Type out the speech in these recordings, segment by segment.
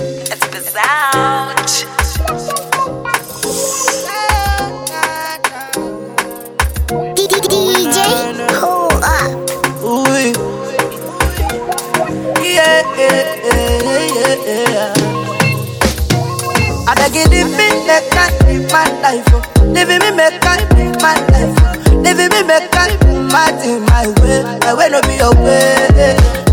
it's the sound. DJ, hold up. Ooh, yeah, yeah, yeah, yeah. I beg you, live me, make I live my life. Live me, make I live my life. Me, make I live my thing my way. My way no be your way.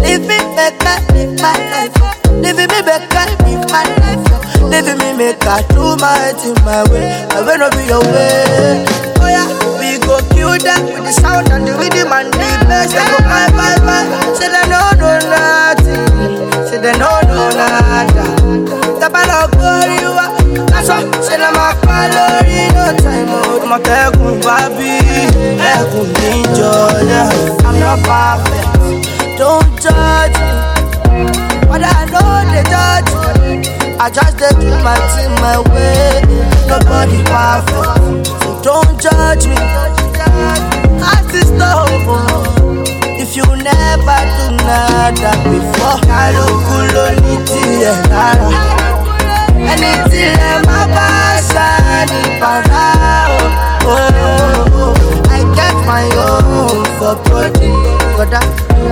Make I live my life. Live me, I live my life. Live me, make I do my thing my way. My way no be your way. Oh yeah, we go kill them with the sound and the rhythm and the bass. They go bye bye bye. Say they no know nothing. Say they no know nada. Tabala glory wa. That's why say them a calorie no a kekun baby, kekun ninja. Yeah, I'm not perfect. Don't judge me. But I know they judge me. I just dey do my thing my way. Nobody perfect, so don't judge me. Heart is stubborn. If you never do nada before, kálukú ló ní tiẹ̀ lára. Ẹni tí lè má bá ní bàrà. Oh, oh, oh. I get my own for body, kódà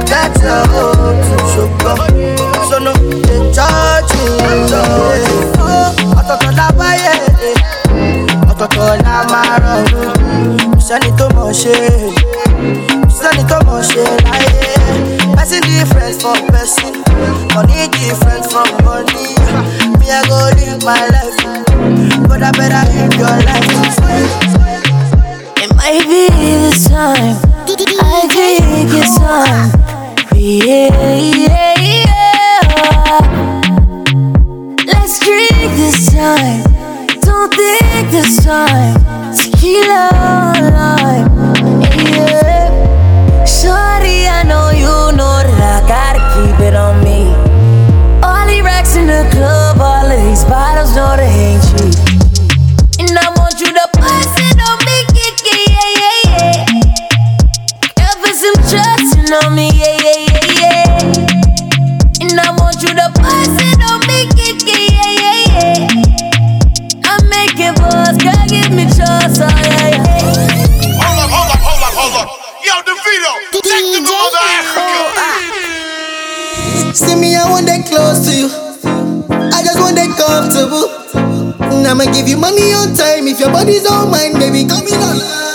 get your own to ṣùgbọ́n. So no judge me. Oh, Ọ̀tọ̀ọ̀tọ̀ la wáyé, ọ̀tọ̀ọ̀tọ̀ la máa rọrùn. Sẹ́ni tó mọ̀ ṣe sẹ́ni tó mọ̀ ṣe láyé. Person different from person, money different from money. Me, I go live my life, but I better live your life. It might be this time. I think it's time. Yeah, yeah, yeah. Let's drink this time. Don't think this time. Tequila lime. Know you know that I gotta keep it on me. All the racks in the club, all of these bottles know they ain't cheap. I'ma give you money on time if your body's on mine, baby. Come in online.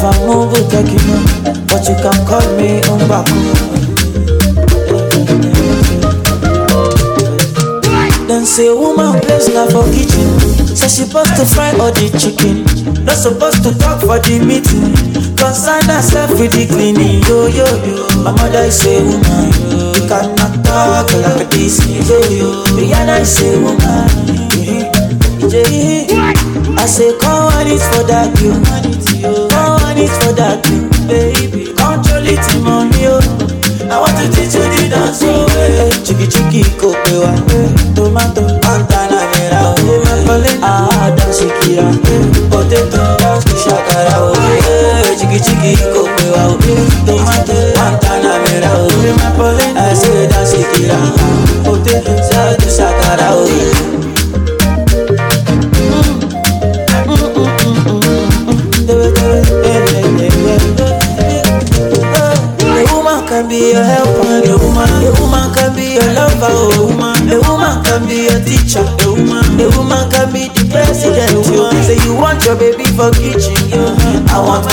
Have a move take you know, but you can call me Umbaku. Then say woman place na for kitchen. Say she supposed to fry all the chicken. Not supposed to talk for the meeting. Concern herself with the cleaning. Yo yo yo. My mother is a woman. You cannot talk like this. Yo yo. Rihanna is a woman. I say come on it for that you. It for that you, baby. Control it in mommy oh. I want to teach you the dance oh. Hey, chiki chiki ko pe wa. Eh. Tomato, antana mera oh. Eh. Ah, dance kira. Potato, dance shakara oh. Hey, chiki chiki ko pe wa. Oh, Tomato, antana mera oh. I say dance kira. Potato,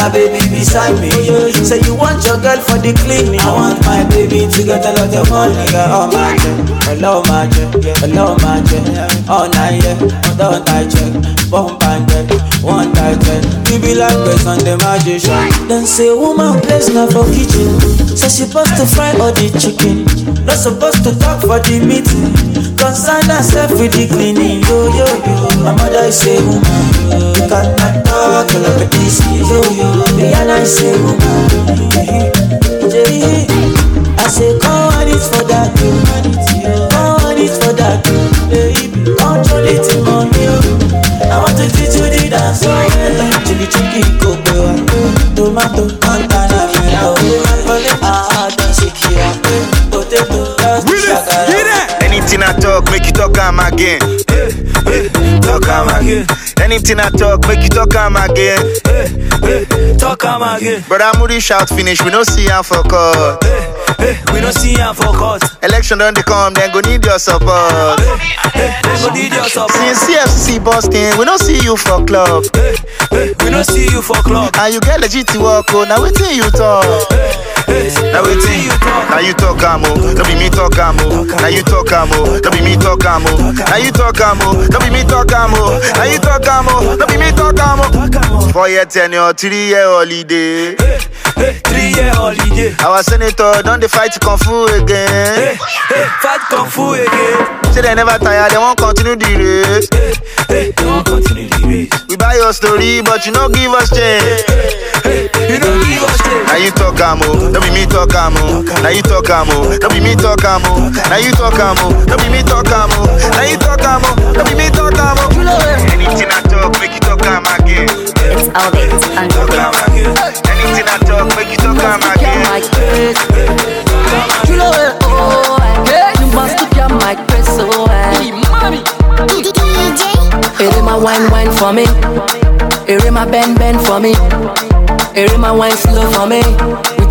my baby beside me. Say you want your girl for the cleaning. I want my baby to get a lot of money. Oh my God, hello my God, hello my God. All night, yeah, don't I check, bump and dead, one night, You be like best on the magician. Then say woman place now for kitchen. So she supposed to fry all the chicken. Not supposed to talk for the meeting. Concern herself with the cleaning. Yo, yo, yo. My mother is a woman got my dog, all of this is on you. Realize say, I say, come on, it's for that. Come on, it's for that. Control it in my you. I want to teach you the dance. Chili chiki kobewa, tomato cantana it. Anything I talk, make you talk, I'm again. Again. Anything I talk, make you talk am again. Eh, eh, talk am again. Brother Moody shout finish, we no see am for court. Eh, we don't see am for court. Election don dey come, then go need your support. We go need your support. Since CFC busting, we no see you for club. We don't see you for club. And you get legit to work, oh, now wetin you talk? Now wetin you talk? Now you talk am oh, no be me talk am oh. Now you talk am oh, no be me talk am oh. Now you talk am oh, no be me talk am oh. Now you talk am oh, no be me talk am oh. Four year tenure, oh, three year holiday. Three year holiday. Our senator don dey fight kung fu again. Fight kung fu again. Say they never tire, they wan continue the race. Hey, don't continue the race. We buy your story, but you no give us change. You don't give us change. Now you talk am oh, no be me talk am oh. Now you talk am oh, no be me talk am oh. Now you talk am oh, no be me talk am oh. Now you talk am oh, no be me talk am oh. Anything I talk, make you talk am again. It's all and Talk am again. Anything I talk, make you talk am again. Oh, I- you must look at my grace, oh, DJ. Ere my wine, wine for me. Ere my bend, bend for me. Ere my wine slow for me.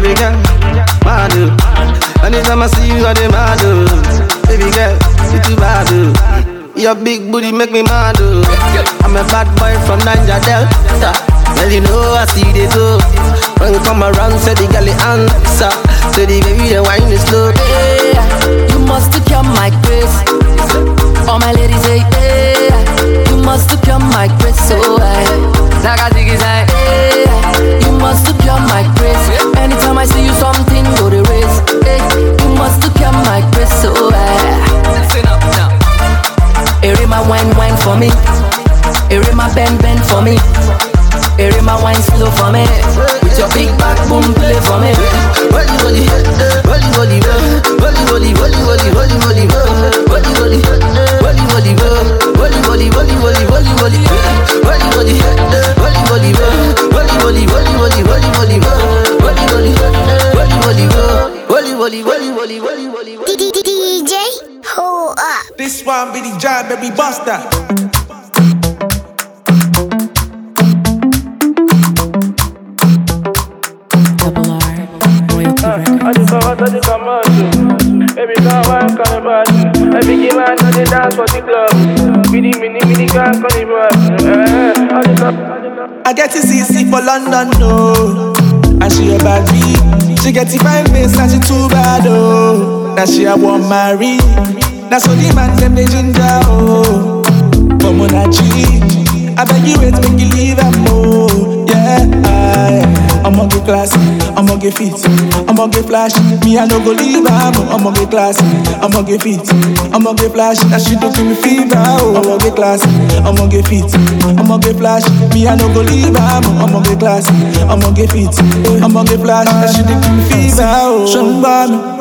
Baby girl, mad oh. Anytime I see you, I dey mad oh. Baby girl, you too bad oh. Your big booty make me mad. Oh. I'm a bad boy from Niger Delta. Well, you know I see they go. When you come around, say the girl the answer. Say the baby the wine is slow. Yeah, you must look at my grace. All my ladies say, yeah, you must look at my grace, oh, so I. Zaga ziggy zag, yeah, you must look at my grace. Anytime I see you, something go the race. Hey, you must look at my up now. Eh. Ere my wine, wine for me. Ere my bend, bend for me. Ere my wine slow for me. With your big back, boom, play for me. London, no. And she a bad beat. She get find face and she too bad, oh. Now she a want marry. That's so the man them they ginger, oh. But when I cheat, I beg you wait, make you leave oh. Yeah, I. I'ma get I'ma get fit, I'ma get flashy. Me I no go leave am, oh. I'ma get classy, I'ma get fit, I'ma get flashy. That shit don't give me fever, oh. I'ma get classy, I'ma get fit, I'ma get flashy. Me I no go leave am, oh. I'ma get classy, I'ma get fit, I'ma get flashy. That shit don't give me fever, oh. Shambhala.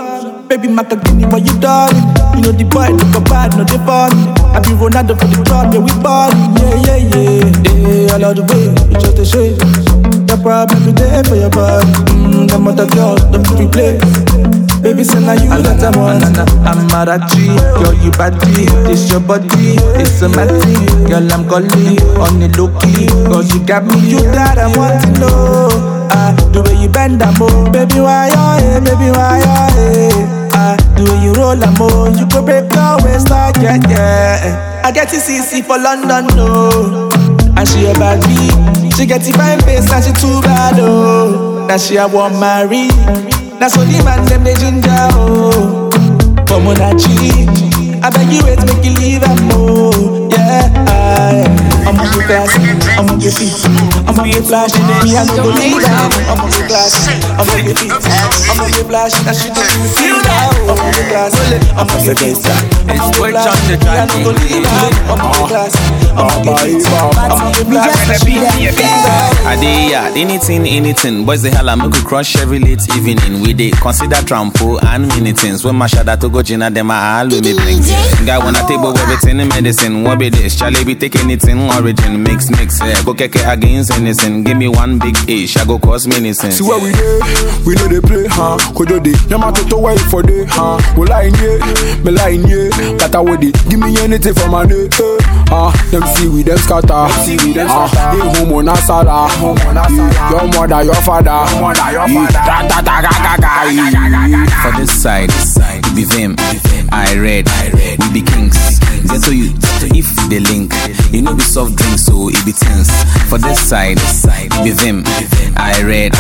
Baby Macadini, why you darling? You know the boy a bad, no they funny. I be Ronaldo for the club, yeah we ballin', yeah yeah yeah. Yeah, I love the way you just a shake. Your problem there for your body. Mm, them other girls, them be play. Baby, say now you that I'm on. I'm mad at you, girl you body. This your body, it's a matter. Girl I'm calling on the low key, cause you got me, you that I want to know. Ah, the way you bend that more, baby why you here, baby why you here. Ah, the way you roll that more, you go break your waist like yeah yeah. I get to see see for London no, and she a bad beat. She get the fine face and she too bad oh. Now she a want marry. Now so the man them they ginger oh. Come on a cheat. I beg you wait make you leave her more. Yeah, I, I'm on the class, I'm on the feet, I'm on the flash. Me I no go leave her. I'm on the class, I'm on the feet, I'm on the flash. Now she do me feel that. I'm on the class, I'm on the feet, I'm on the flash. Me I no go leave her. I'm on the class, I'm on the feet, I'm on the flash. Now she do me feel that. I dey yard, anything, anything. Boys they holla, make we crush every late evening. We dey consider trampo and many. When my shadow to go Gina, them I all with me blink. Guy wanna table everything in medicine. What be this? Charlie be take anything origin. Mix, mix, eh. Go keke against anything. Give me one big ish, I go cause many sins. See where we dey, we know they play, huh? Kojo dey, nyama to wait for day, huh? We line yeah, me line yeah, kata wodi. Give me anything for my day, eh? Ah, them see we them scatter, see we them scatter. They home on a sala, Yeah, your mother, your father, Yeah, yeah. For this side, it be them. I read, we be kings. Get to you, if they link. You know be soft drinks, so it be tense. For this side, it be them. I read,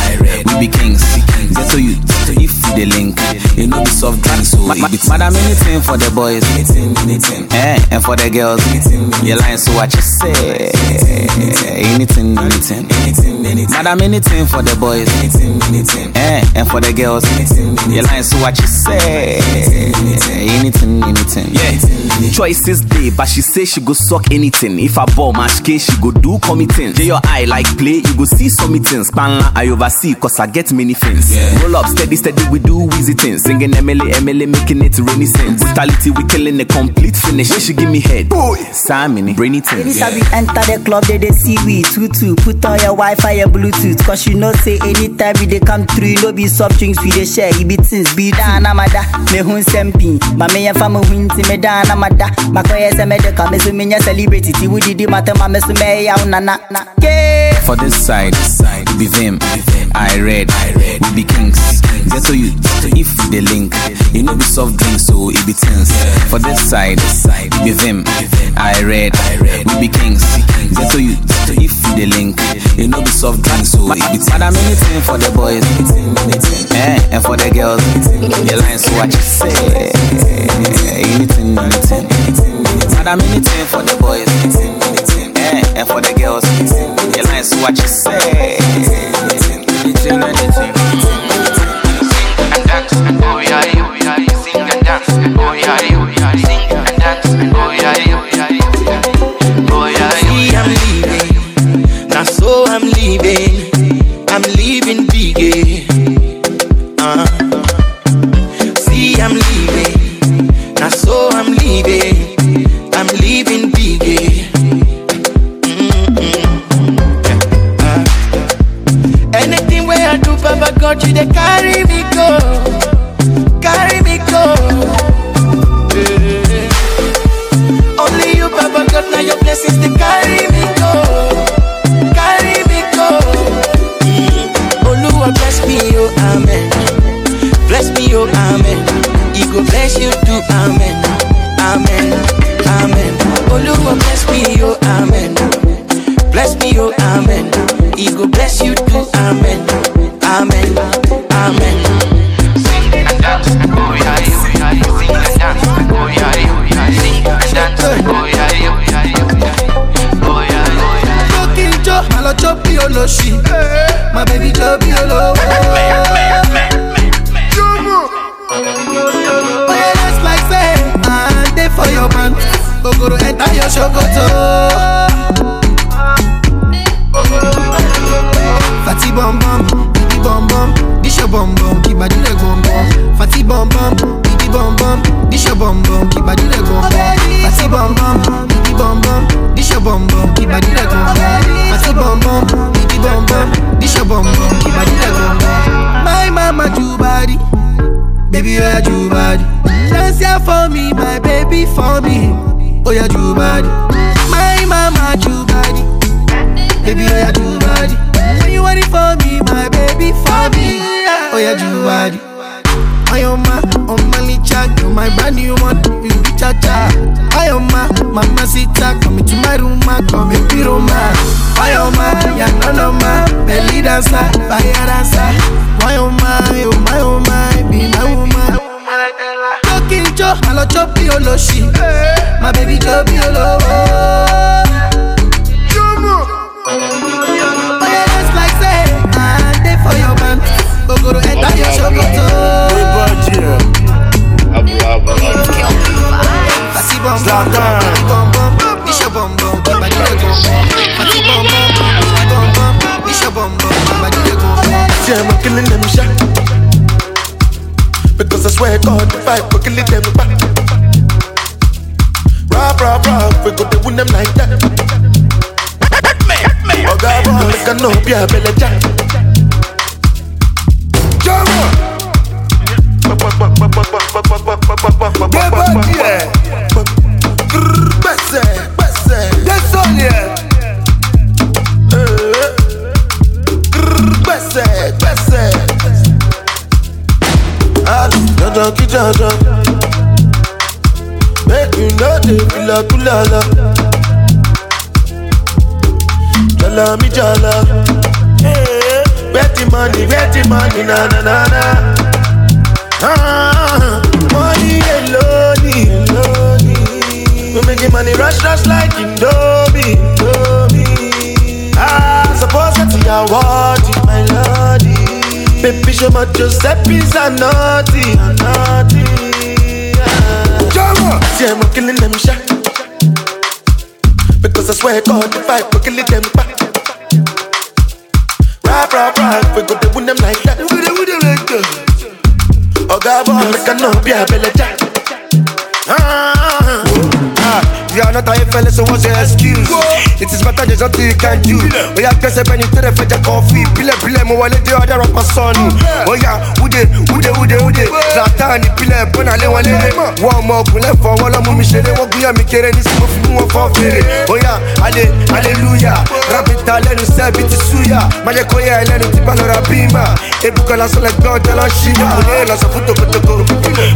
we be kings. Get to you, if they link. You know be soft drinks, so be tense. Madam, anything for the boys, eh, and for the girls. You lying, so what you say? Anything, anything, Madam, anything for the boys, eh, and for the girls. You lying, so what you say? Anything, anything. Yeah, choices day, but she say she go suck anything. If I ball match case, she go do committing. J your eye like play, you go see some meetings. Spanla, I oversee, cause I get many things. Roll up, steady, steady, we do easy things. Singing MLA, MLA, making it rainy sense. Brutality, we killing a complete finish. She give me head. Sammy, brainy things. Ladies, yeah. we enter the club, they they see we tutu. Put on your Wi-Fi, your Bluetooth. Cause you know say anytime we they come through, no be soft drinks we they share. It be things be down amada. Me hun sempi. Ma me ya fama winti me down amada. Ma koye se me de ka me so me nya celebrity. Ti wudi di mate ma me so me ya una na na. Yeah. For this side, it be them. I read, I read, we be kings. Get to you, if they link. You know be soft drinks, so it be tense. For this side, it be them. I read, I read, we be kings. Get to you, if they link. You know be soft drinks, so it be tense. Madam, anything for the boys, eh, and for the girls. You lying, so what you say? Anything, anything. Madam, anything for the boys, eh, and for the girls. So what you say? My brand new one, you be cha cha. I am my, mama sita, come into my room, ma, come and be Roma. I am my, ya no no ma, belly dancer, fire dancer. Why oh my, oh my, oh my, be my woman. Talking Joe, I love chop your loshi. My baby chop your low. Yeah, that's like say, I dey for your man. Ogoro enter your shokoto. Bom bom, isha bom bom, body dey go. Fati bom bom, fati bom bom, isha bom bom, body dey go. See, I'm killing them shot. Because I swear God, if I go killing them back. Rah, rah, rah, we go to win them like that. Oh, God, boy, like I know, be a belly jack. Fila kulala. Jala mi jala. Eh, Where the money, the money, na na na na. Ah, money alone, alone. We making money rush, rush like Indomie, Indomie. Ah, suppose that you are worthy, my lordy. Baby, show my Giuseppe's a naughty, a naughty. Ah. See, I'm killing them shot. I swear God, if I go killing them back. Rap, rap, rap, we go to win them like that. We go win them like that. Oh God, boy, make a no be a belly jack. You not a fella, so what's your excuse? It is better there's nothing you can do. Oh yeah, guess been into the fetch a coffee. Pile pile mo wale de other rapper son. Oh yeah, ude ude ude ude. Zlatan pile bona le wale. One more kule for wala mu mi shere wo guya mi kere ni simo fi mu fo fere. Oh yeah, ale hallelujah. Rabbit lenu se biti suya. Maje koya lenu ti balora bima. Ebuka la so le gbon de lo shima. Mo le lo so futo kotoko.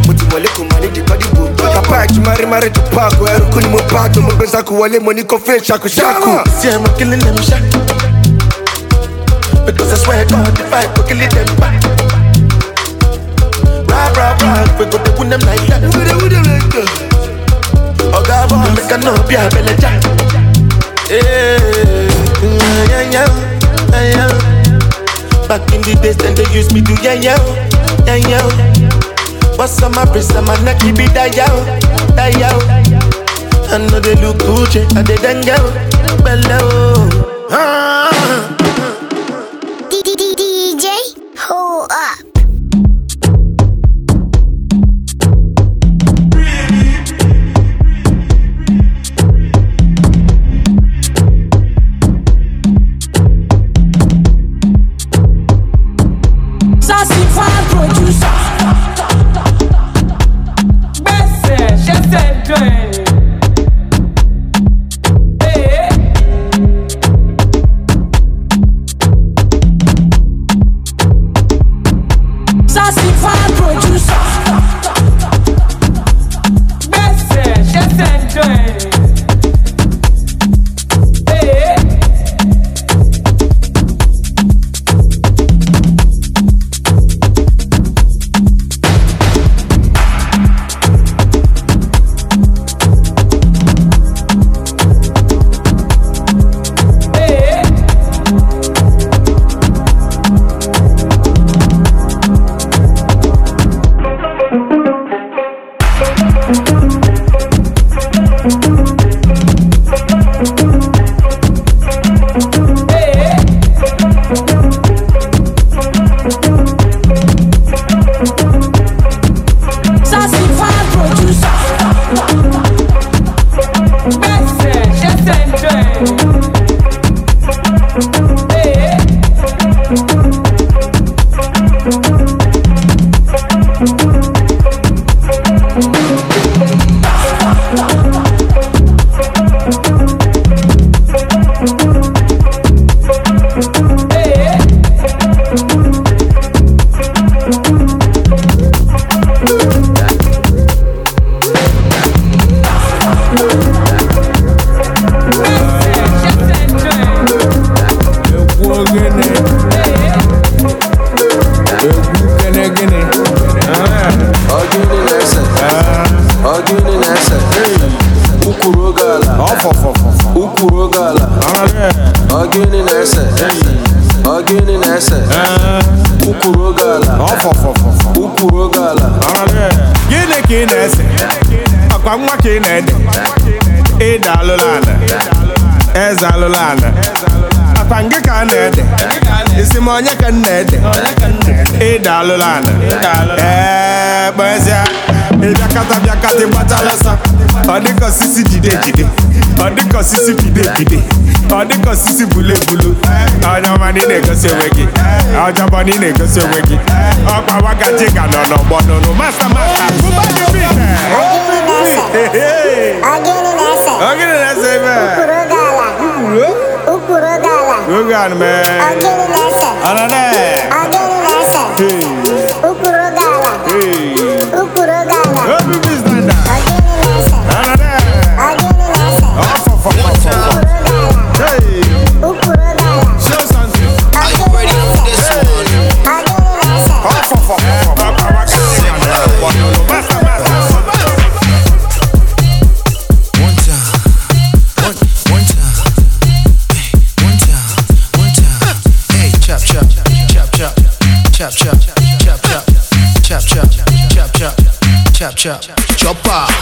Mo ti wọlé kò máa ní dìkọ́ dìbò. Kapa ẹ̀jú mari mari tó paako ẹrú kú ni mo bá tó mo gbé sáku wọlé mo ní kó fẹ́ ṣaku ṣaku. See, I'm killing them shot. Because I swear God, if I go killing them back. Rap, rap, rap, we go to win them like that. We go to win them like that. Oh God, boy, make a no be a belly jack. Yeah, yeah, yeah, yeah, yeah. Back in the days, then they used me to yeah, yeah, yeah, yeah. What's on my wrist, on my neck, it be that yeah, that yeah. I know they look Gucci, I they dang yo, bello. Ah. M onye ka m na-ede? Ịda alụla ala. Ee, kpezie. Ịbịakọta bịakọta ịgbachala ọsọ. Ọ dịka osisi jide jide. Ọ dịka osisi bide bide. Ọ dịka osisi bulu ebulu. Onye ọma na ị na-egosi onwe gị. Ọjọbọ na ị na-egosi onwe gị. Ọkwa wagachi ga nọ n'ọgbọ n'ụnụ. Masta masta, kụba gị bite. Ogini na-ese ebe. Oge anụ mee. Ọnọ na. Hey. Hey. Chop chop, chopper.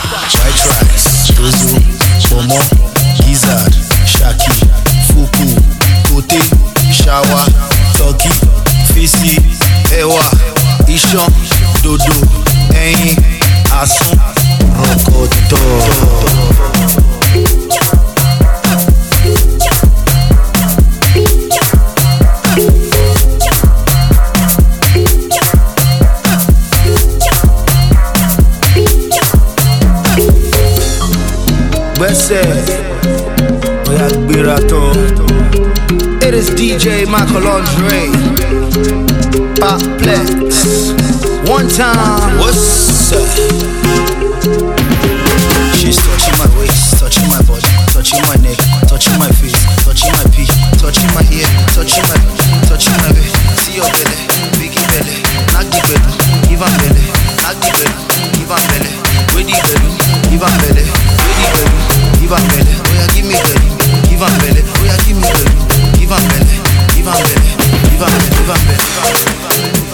With the belly, give belly, give. Oh give me belly, give belly. Oh give me belly, give am belly, give am belly, give give.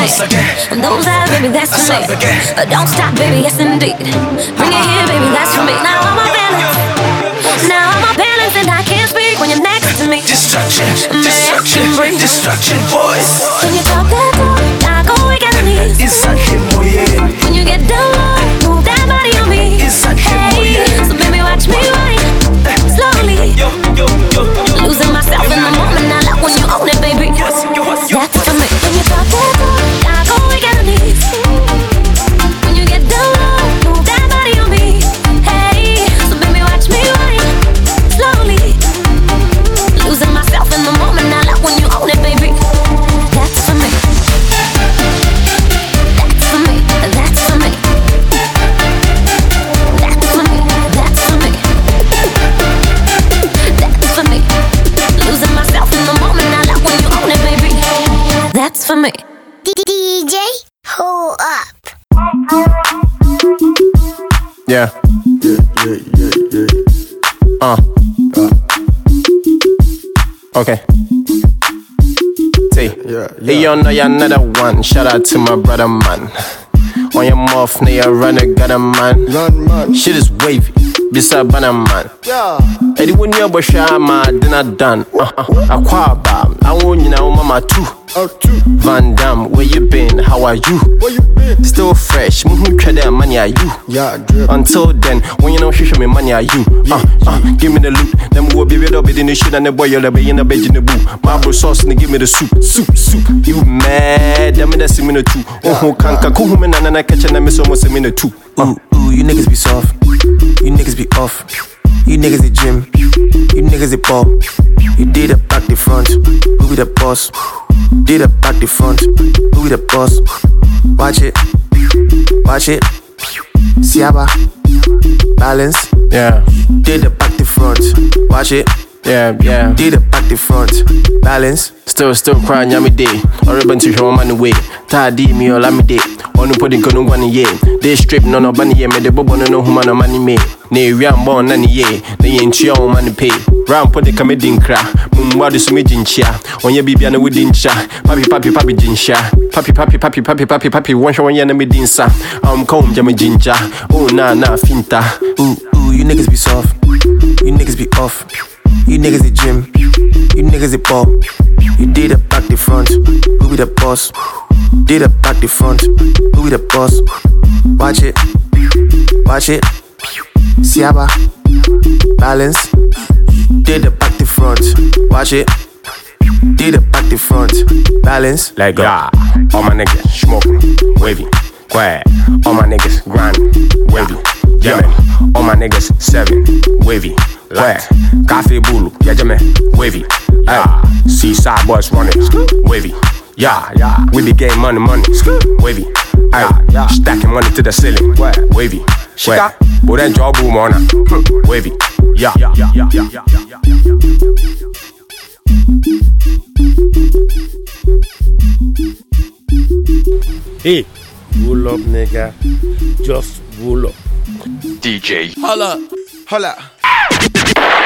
Baby, that's for me. And those eyes, baby, that's for me. Uh, don't stop, baby, yes indeed. Bring it here, baby, that's for me. Now I'm off balance. Now I'm off balance and I can't speak when you're next to me. Destruction, destruction, destruction, boys. When you talk that talk, I go weak at the knees. When you get down low, move that body on me. Hey, so baby, watch me wine slowly. Losing myself in the moment. I love when you own it, baby. That's for me. That's for me. DJ, hold up. Yeah. Uh. Okay. See. Yeah yeah. Hey, you know you another one. Shout out to my brother, man. On your mouth, now you run a got a man. Run, man. Shit is wavy. Beside banana man. Yeah. Eddie when you bush ma dinner done. Uh uh. Aquaba. I want you know mama too. Van Dam, where you been? How are you? Where you been? Still fresh. Muhu trade money are you? Yeah, Until then, when you know she show me money are you? Uh uh. Give me the loot. Them will be rid of it in the shit and the boy you'll be in the bed in the boo. Marble sauce and give me the soup, soup, soup. You mad? Them that's a minute two. Oh ho kanka kuhu me na na catch and I miss almost a minute two. Ooh ooh, you niggas be soft. You niggas be off. You niggas the gym. You niggas the ball. You did it back the front. Who be the boss? Did it back the front. Who be the boss? Watch it. Watch it. Siaba. Balance. Yeah. Did it back the front. Watch it. Yeah, yeah. Did it back the front. Balance. Still, still crying, yummy day. Or ribbon to show man away. Tidy me or me day. Onu put it gonna one ye. They strip no no bunny ye. Me the bobo no no human no money me. Ne wiam born nani ye. Ne yen chia o oh, money pay. Round put the comedy cra. Mumwa de sumi jincha. On ye bibia no within cha. Papi papi papi jinsha. Papi papi papi papi papi papi. One show one ye na me dinsa. I'm comb jama jinja. Oh na na finta. Ooh ooh, you niggas be soft. You niggas be off. You niggas a gym. You niggas a ball. You did it back the front. Who be the boss? Did it back the front. Who be the boss? Watch it. Watch it. Siaba. Balance. Did it back the front. Watch it. Did it back the front. Balance. Let go. Yeah. All my niggas smoking, wavy, quiet. All my niggas grinding, wavy, jamming. All my niggas seven, wavy, quiet. Coffee bulu, yeah, jamming, wavy. Yeah. Seaside boys running, wavy. Yeah, yeah. We be getting money, money, wavy. Aye, yeah. Stacking money to the ceiling, wavy. Shika, but then job boom on wavy. Yeah, yeah, yeah, yeah, yeah, yeah, yeah. Hey, Wool up, nigga. Just wool up. DJ. Holla. Holla. Ah!